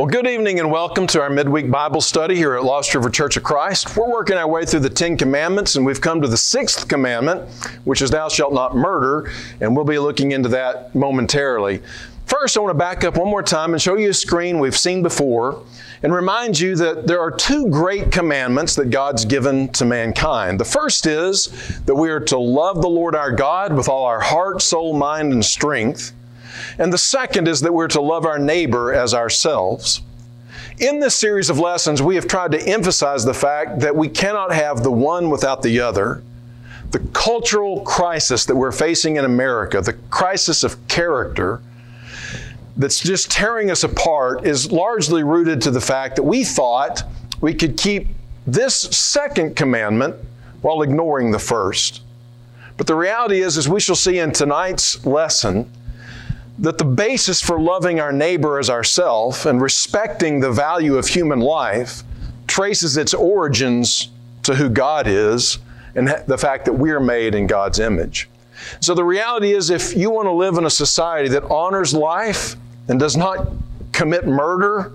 Well, good evening and welcome to our midweek Bible study here at Lost River Church of Christ. We're working our way through the Ten Commandments and we've come to the sixth commandment, which is Thou shalt not murder, and we'll be looking into that momentarily. First, I want to back up one more time and show you a screen we've seen before and remind you that there are two great commandments that God's given to mankind. The first is that we are to love the Lord our God with all our heart, soul, mind, and strength. And the second is that we're to love our neighbor as ourselves. In this series of lessons, we have tried to emphasize the fact that we cannot have the one without the other. The cultural crisis that we're facing in America, the crisis of character, that's just tearing us apart is largely rooted to the fact that we thought we could keep this second commandment while ignoring the first. But the reality is, as we shall see in tonight's lesson, that the basis for loving our neighbor as ourself and respecting the value of human life traces its origins to who God is and the fact that we are made in God's image. So the reality is, if you want to live in a society that honors life and does not commit murder,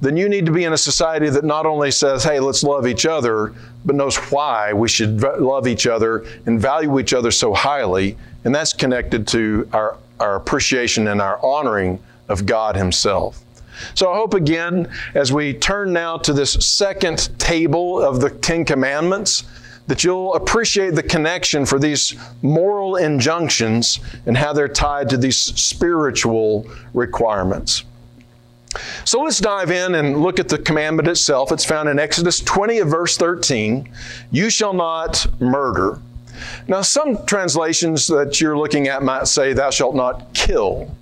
then you need to be in a society that not only says, hey, let's love each other, but knows why we should love each other and value each other so highly. And that's connected to our, our appreciation and our honoring of God Himself. So I hope again, as we turn now to this second table of the Ten Commandments, that you'll appreciate the connection for these moral injunctions and how they're tied to these spiritual requirements. So let's dive in and look at the commandment itself. It's found in Exodus 20, verse 13. You shall not murder. Now, some translations that you're looking at might say, Thou shalt not kill.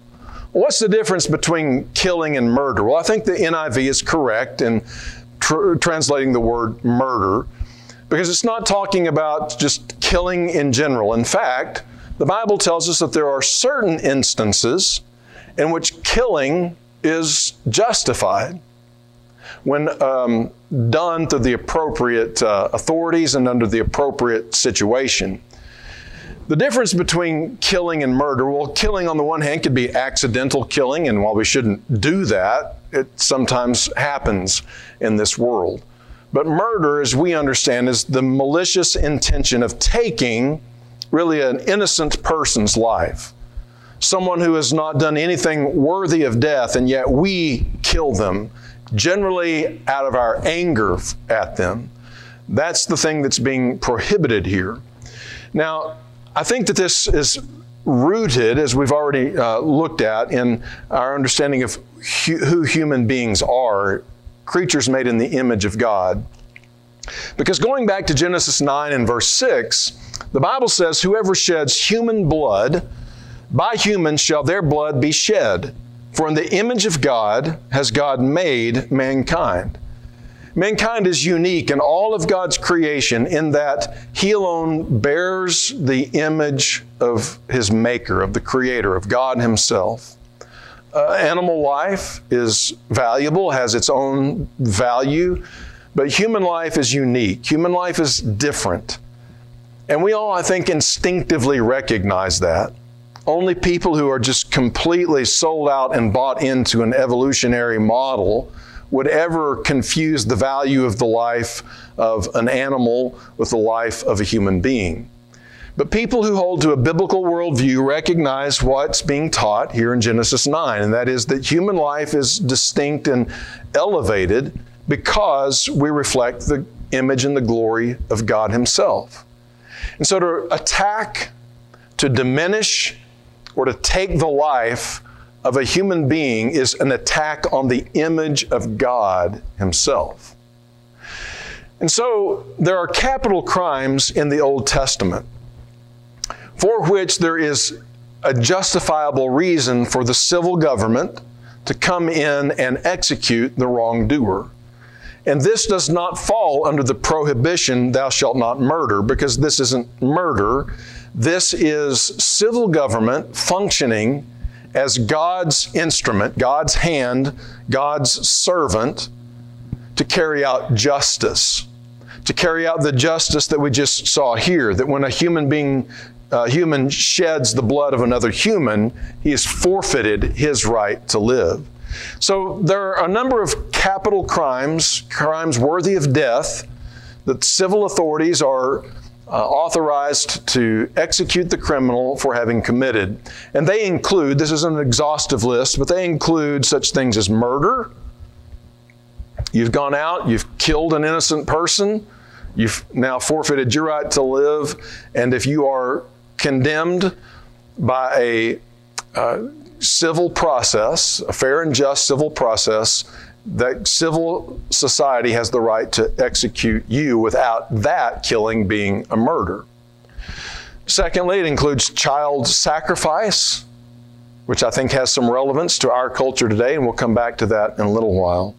What's the difference between killing and murder? Well, I think the NIV is correct in tr- translating the word murder because it's not talking about just killing in general. In fact, the Bible tells us that there are certain instances in which killing is justified when um, done through the appropriate uh, authorities and under the appropriate situation. The difference between killing and murder, well, killing on the one hand could be accidental killing, and while we shouldn't do that, it sometimes happens in this world. But murder, as we understand, is the malicious intention of taking really an innocent person's life. Someone who has not done anything worthy of death, and yet we kill them, generally out of our anger at them. That's the thing that's being prohibited here. Now, I think that this is rooted, as we've already uh, looked at, in our understanding of hu- who human beings are creatures made in the image of God. Because going back to Genesis 9 and verse 6, the Bible says, Whoever sheds human blood, by humans shall their blood be shed. For in the image of God has God made mankind. Mankind is unique in all of God's creation in that He alone bears the image of His Maker, of the Creator, of God Himself. Uh, animal life is valuable, has its own value, but human life is unique. Human life is different. And we all, I think, instinctively recognize that. Only people who are just completely sold out and bought into an evolutionary model would ever confuse the value of the life of an animal with the life of a human being. But people who hold to a biblical worldview recognize what's being taught here in Genesis 9, and that is that human life is distinct and elevated because we reflect the image and the glory of God Himself. And so to attack, to diminish, or to take the life of a human being is an attack on the image of God Himself. And so there are capital crimes in the Old Testament for which there is a justifiable reason for the civil government to come in and execute the wrongdoer. And this does not fall under the prohibition, thou shalt not murder, because this isn't murder. This is civil government functioning as God's instrument, God's hand, God's servant to carry out justice, to carry out the justice that we just saw here, that when a human being uh, human sheds the blood of another human, he has forfeited his right to live. So there are a number of capital crimes, crimes worthy of death, that civil authorities are uh, authorized to execute the criminal for having committed. And they include, this is an exhaustive list, but they include such things as murder. You've gone out, you've killed an innocent person, you've now forfeited your right to live, and if you are condemned by a uh, civil process, a fair and just civil process, that civil society has the right to execute you without that killing being a murder. Secondly, it includes child sacrifice, which I think has some relevance to our culture today, and we'll come back to that in a little while.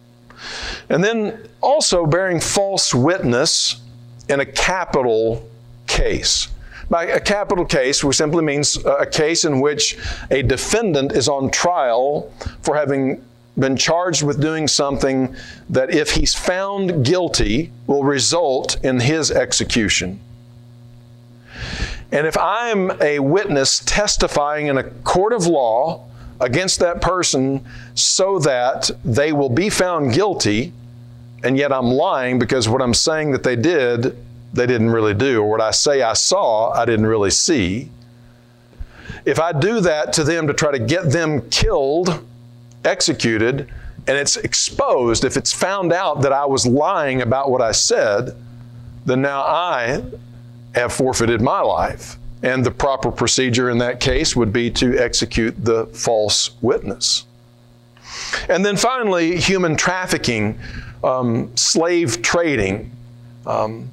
And then also bearing false witness in a capital case. By a capital case, which simply means a case in which a defendant is on trial for having been charged with doing something that, if he's found guilty, will result in his execution. And if I'm a witness testifying in a court of law against that person so that they will be found guilty, and yet I'm lying because what I'm saying that they did, they didn't really do, or what I say I saw, I didn't really see. If I do that to them to try to get them killed, executed and it's exposed, if it's found out that I was lying about what I said, then now I have forfeited my life. And the proper procedure in that case would be to execute the false witness. And then finally, human trafficking, um, slave trading, um,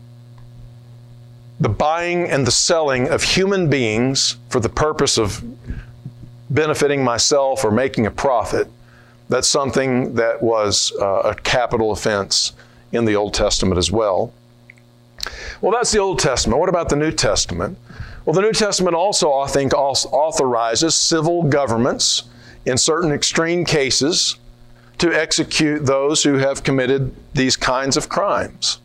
the buying and the selling of human beings for the purpose of benefiting myself or making a profit that's something that was uh, a capital offense in the Old Testament as well. Well, that's the Old Testament. What about the New Testament? Well, the New Testament also, I think, authorizes civil governments in certain extreme cases to execute those who have committed these kinds of crimes.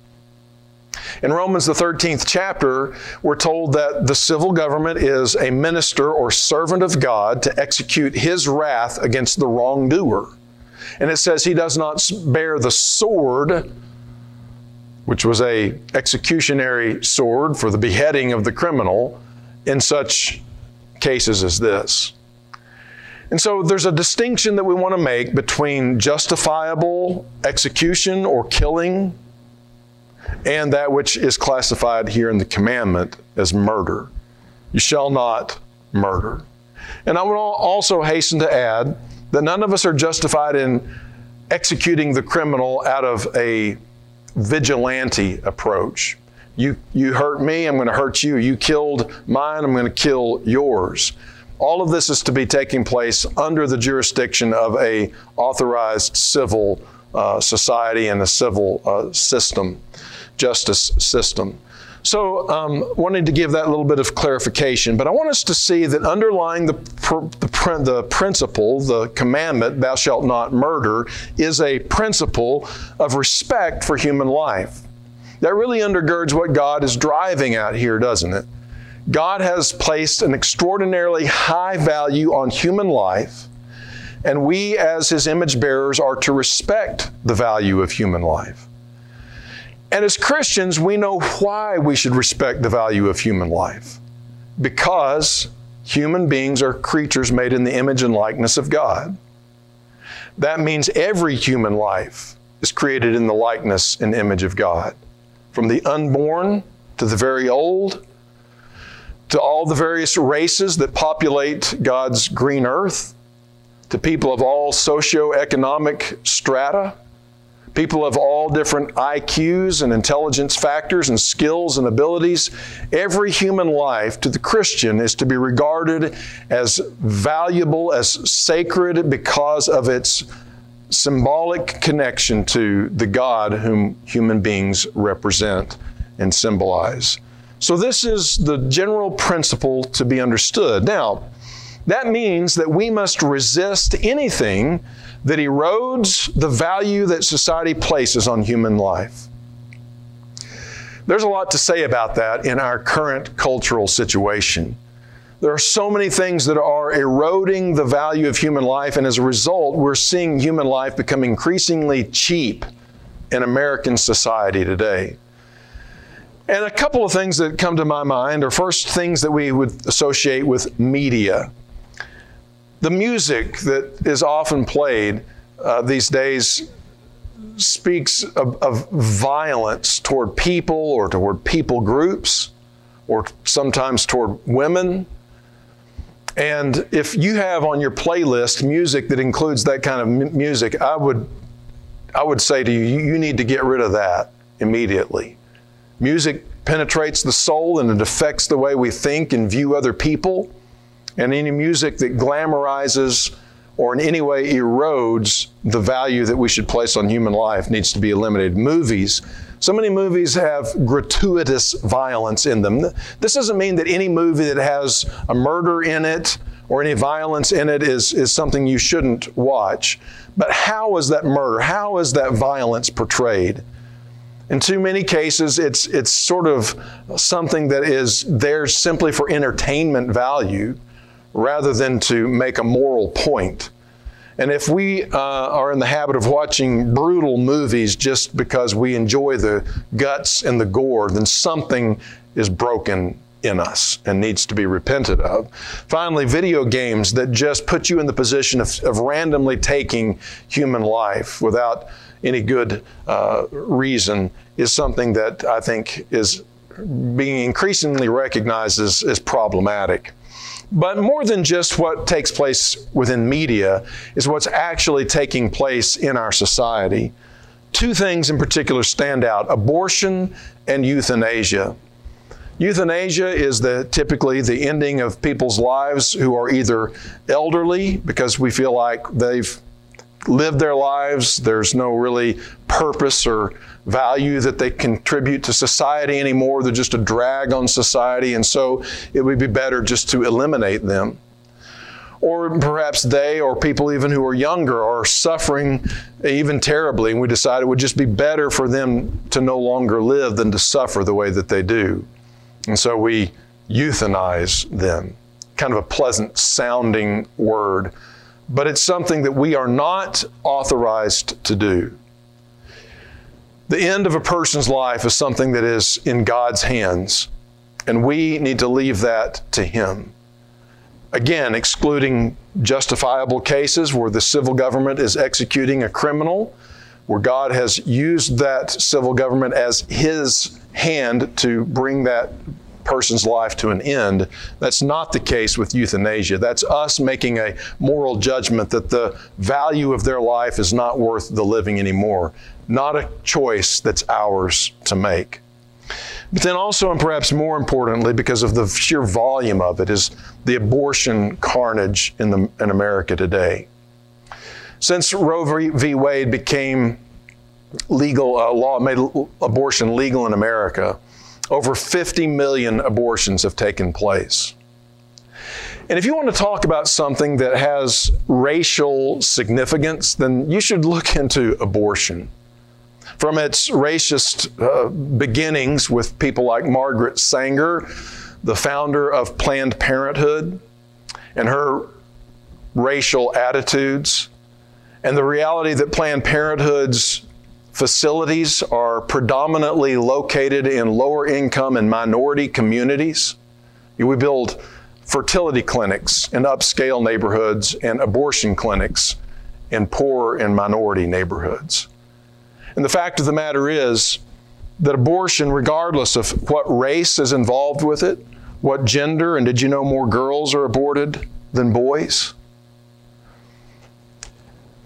In Romans, the 13th chapter, we're told that the civil government is a minister or servant of God to execute his wrath against the wrongdoer. And it says he does not bear the sword, which was a executionary sword for the beheading of the criminal in such cases as this. And so there's a distinction that we want to make between justifiable execution or killing and that which is classified here in the commandment as murder. You shall not murder. And I will also hasten to add that none of us are justified in executing the criminal out of a vigilante approach. You, you hurt me, I'm going to hurt you. You killed mine, I'm going to kill yours. All of this is to be taking place under the jurisdiction of a authorized civil uh, society and a civil uh, system justice system. So, um, wanted to give that a little bit of clarification, but I want us to see that underlying the, pr- the, pr- the principle, the commandment, thou shalt not murder, is a principle of respect for human life. That really undergirds what God is driving at here, doesn't it? God has placed an extraordinarily high value on human life, and we, as His image bearers, are to respect the value of human life. And as Christians, we know why we should respect the value of human life. Because human beings are creatures made in the image and likeness of God. That means every human life is created in the likeness and image of God. From the unborn to the very old, to all the various races that populate God's green earth, to people of all socioeconomic strata, people of all different IQs and intelligence factors and skills and abilities. Every human life to the Christian is to be regarded as valuable, as sacred because of its symbolic connection to the God whom human beings represent and symbolize. So, this is the general principle to be understood. Now, that means that we must resist anything that erodes the value that society places on human life. There's a lot to say about that in our current cultural situation. There are so many things that are eroding the value of human life, and as a result, we're seeing human life become increasingly cheap in American society today. And a couple of things that come to my mind are first things that we would associate with media. The music that is often played uh, these days speaks of, of violence toward people or toward people groups or sometimes toward women and if you have on your playlist music that includes that kind of m- music, I would, I would say to you, you need to get rid of that immediately. Music penetrates the soul and it affects the way we think and view other people. And any music that glamorizes or in any way erodes the value that we should place on human life needs to be eliminated. Movies so many movies have gratuitous violence in them. This doesn't mean that any movie that has a murder in it or any violence in it is, is something you shouldn't watch. But how is that murder? How is that violence portrayed? In too many cases, it's, it's sort of something that is there simply for entertainment value rather than to make a moral point. And if we uh, are in the habit of watching brutal movies just because we enjoy the guts and the gore, then something is broken in us and needs to be repented of. Finally, video games that just put you in the position of, of randomly taking human life without any good uh, reason is something that I think is being increasingly recognized as, as problematic. But more than just what takes place within media is what's actually taking place in our society. Two things in particular stand out abortion and euthanasia. Euthanasia is the, typically the ending of people's lives who are either elderly because we feel like they've lived their lives, there's no really purpose or value that they contribute to society anymore. They're just a drag on society, and so it would be better just to eliminate them. Or perhaps they or people even who are younger are suffering even terribly, and we decide it would just be better for them to no longer live than to suffer the way that they do. And so we euthanize them. Kind of a pleasant sounding word, but it's something that we are not authorized to do. The end of a person's life is something that is in God's hands, and we need to leave that to Him. Again, excluding justifiable cases where the civil government is executing a criminal, where God has used that civil government as His hand to bring that person's life to an end. That's not the case with euthanasia. That's us making a moral judgment that the value of their life is not worth the living anymore. Not a choice that's ours to make. But then also, and perhaps more importantly, because of the sheer volume of it, is the abortion carnage in, the, in America today. Since Roe v. Wade became legal uh, law, made abortion legal in America, over 50 million abortions have taken place. And if you want to talk about something that has racial significance, then you should look into abortion. From its racist uh, beginnings with people like Margaret Sanger, the founder of Planned Parenthood, and her racial attitudes, and the reality that Planned Parenthood's facilities are predominantly located in lower income and minority communities. We build fertility clinics in upscale neighborhoods and abortion clinics in poor and minority neighborhoods. And the fact of the matter is that abortion, regardless of what race is involved with it, what gender, and did you know more girls are aborted than boys?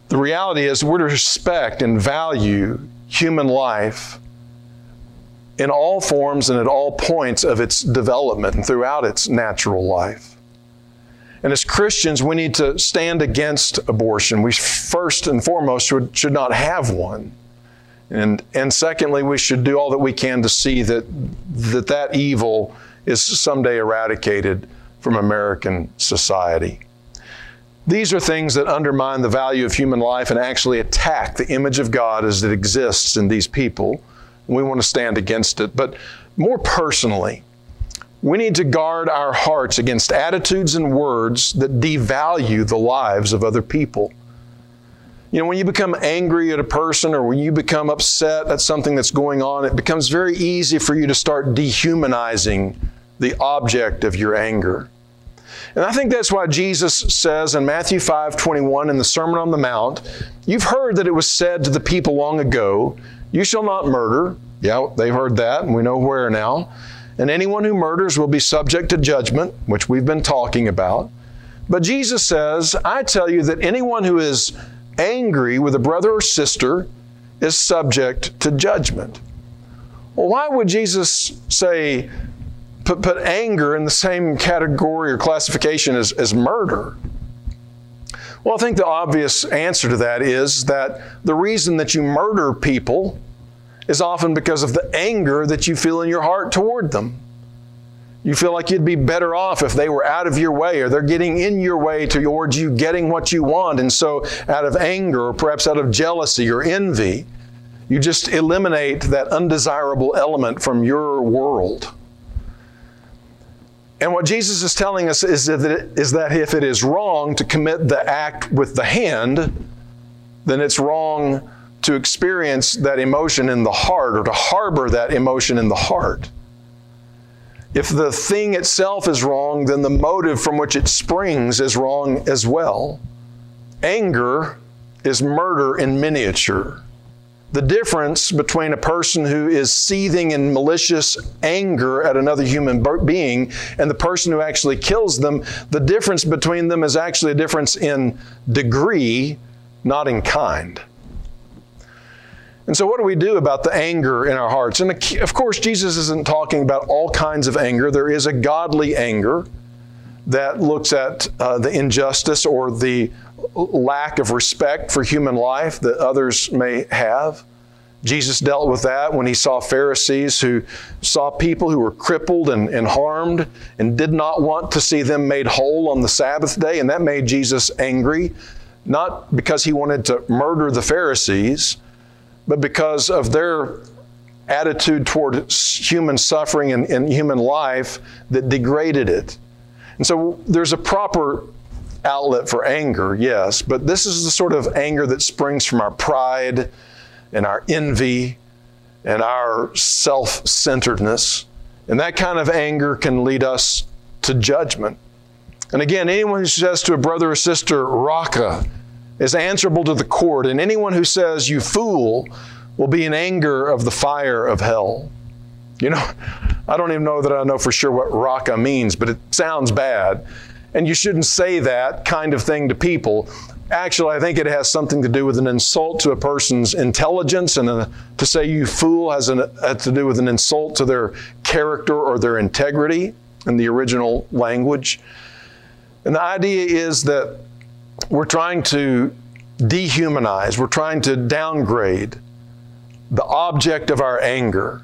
The reality is, we're to respect and value human life in all forms and at all points of its development and throughout its natural life. And as Christians, we need to stand against abortion. We first and foremost should, should not have one. And, and secondly, we should do all that we can to see that that, that evil is someday eradicated from American society. These are things that undermine the value of human life and actually attack the image of God as it exists in these people. We want to stand against it. But more personally, We need to guard our hearts against attitudes and words that devalue the lives of other people. You know, when you become angry at a person or when you become upset at something that's going on, it becomes very easy for you to start dehumanizing the object of your anger. And I think that's why Jesus says in Matthew 5 21 in the Sermon on the Mount, You've heard that it was said to the people long ago, You shall not murder. Yeah, they've heard that, and we know where now. And anyone who murders will be subject to judgment, which we've been talking about. But Jesus says, I tell you that anyone who is angry with a brother or sister is subject to judgment. Well, why would Jesus say, put, put anger in the same category or classification as, as murder? Well, I think the obvious answer to that is that the reason that you murder people is often because of the anger that you feel in your heart toward them. You feel like you'd be better off if they were out of your way or they're getting in your way towards you getting what you want. And so, out of anger or perhaps out of jealousy or envy, you just eliminate that undesirable element from your world. And what Jesus is telling us is that, is that if it is wrong to commit the act with the hand, then it's wrong to experience that emotion in the heart or to harbor that emotion in the heart. If the thing itself is wrong, then the motive from which it springs is wrong as well. Anger is murder in miniature. The difference between a person who is seething in malicious anger at another human being and the person who actually kills them, the difference between them is actually a difference in degree, not in kind. And so, what do we do about the anger in our hearts? And of course, Jesus isn't talking about all kinds of anger. There is a godly anger that looks at uh, the injustice or the lack of respect for human life that others may have. Jesus dealt with that when he saw Pharisees who saw people who were crippled and, and harmed and did not want to see them made whole on the Sabbath day. And that made Jesus angry, not because he wanted to murder the Pharisees, but because of their attitude toward human suffering and, and human life that degraded it. And so there's a proper outlet for anger, yes, but this is the sort of anger that springs from our pride and our envy and our self centeredness. And that kind of anger can lead us to judgment. And again, anyone who says to a brother or sister, Raca, is answerable to the court, and anyone who says, You fool, will be in anger of the fire of hell. You know, I don't even know that I know for sure what raca means, but it sounds bad. And you shouldn't say that kind of thing to people. Actually, I think it has something to do with an insult to a person's intelligence, and a, to say you fool has, an, has to do with an insult to their character or their integrity in the original language. And the idea is that we're trying to dehumanize, we're trying to downgrade the object of our anger.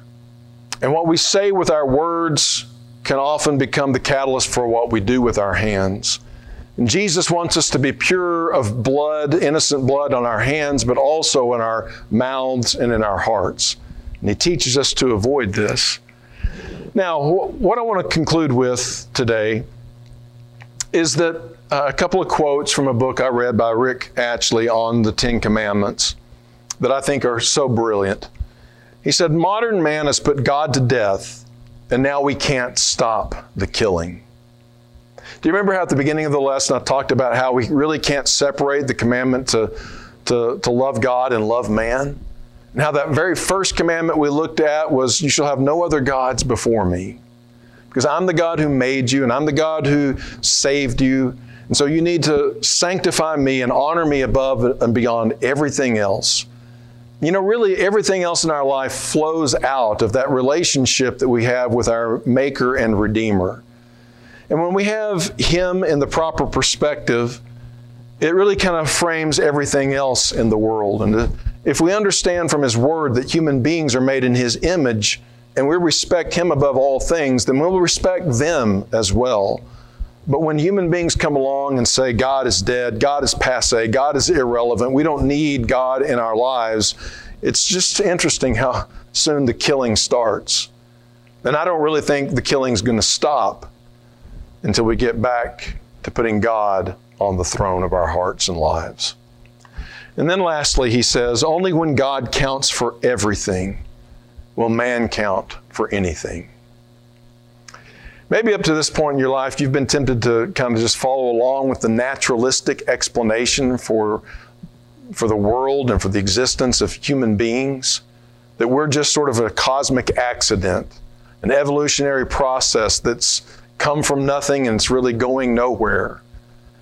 And what we say with our words can often become the catalyst for what we do with our hands. And Jesus wants us to be pure of blood, innocent blood on our hands, but also in our mouths and in our hearts. And He teaches us to avoid this. Now, what I want to conclude with today is that uh, a couple of quotes from a book I read by Rick Atchley on the Ten Commandments that I think are so brilliant. He said, Modern man has put God to death, and now we can't stop the killing. Do you remember how at the beginning of the lesson I talked about how we really can't separate the commandment to, to, to love God and love man? And how that very first commandment we looked at was, You shall have no other gods before me. Because I'm the God who made you, and I'm the God who saved you. And so you need to sanctify me and honor me above and beyond everything else. You know, really, everything else in our life flows out of that relationship that we have with our Maker and Redeemer. And when we have Him in the proper perspective, it really kind of frames everything else in the world. And uh, if we understand from His Word that human beings are made in His image and we respect Him above all things, then we'll respect them as well. But when human beings come along and say God is dead, God is passe, God is irrelevant, we don't need God in our lives, it's just interesting how soon the killing starts. And I don't really think the killing's going to stop until we get back to putting God on the throne of our hearts and lives. And then lastly, he says, only when God counts for everything will man count for anything. Maybe up to this point in your life, you've been tempted to kind of just follow along with the naturalistic explanation for, for the world and for the existence of human beings, that we're just sort of a cosmic accident, an evolutionary process that's come from nothing and it's really going nowhere.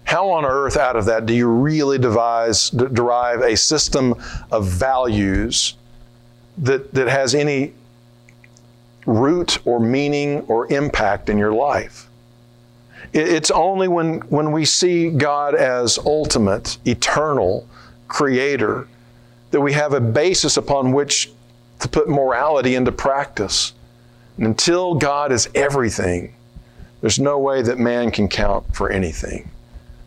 How on earth out of that do you really devise, d- derive a system of values that, that has any root or meaning or impact in your life? It's only when, when we see God as ultimate, eternal, creator, that we have a basis upon which to put morality into practice. And until God is everything, there's no way that man can count for anything.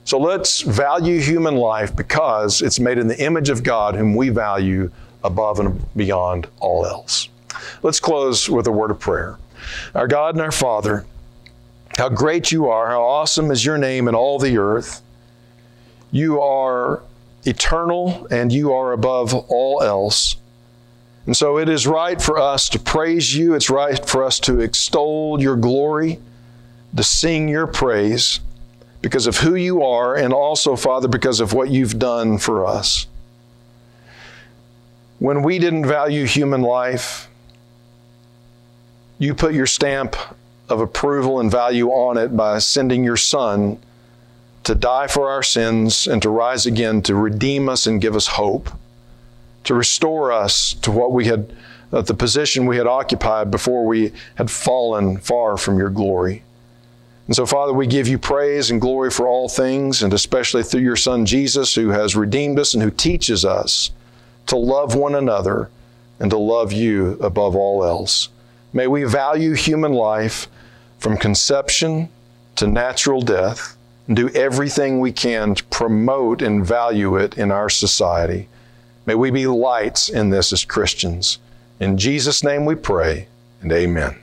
So let's value human life because it's made in the image of God, whom we value above and beyond all else. Let's close with a word of prayer. Our God and our Father, how great you are, how awesome is your name in all the earth. You are eternal and you are above all else. And so it is right for us to praise you. It's right for us to extol your glory, to sing your praise because of who you are, and also, Father, because of what you've done for us. When we didn't value human life, you put your stamp of approval and value on it by sending your Son to die for our sins and to rise again to redeem us and give us hope, to restore us to what we had, uh, the position we had occupied before we had fallen far from your glory. And so, Father, we give you praise and glory for all things, and especially through your Son Jesus, who has redeemed us and who teaches us to love one another and to love you above all else. May we value human life from conception to natural death and do everything we can to promote and value it in our society. May we be lights in this as Christians. In Jesus' name we pray, and amen.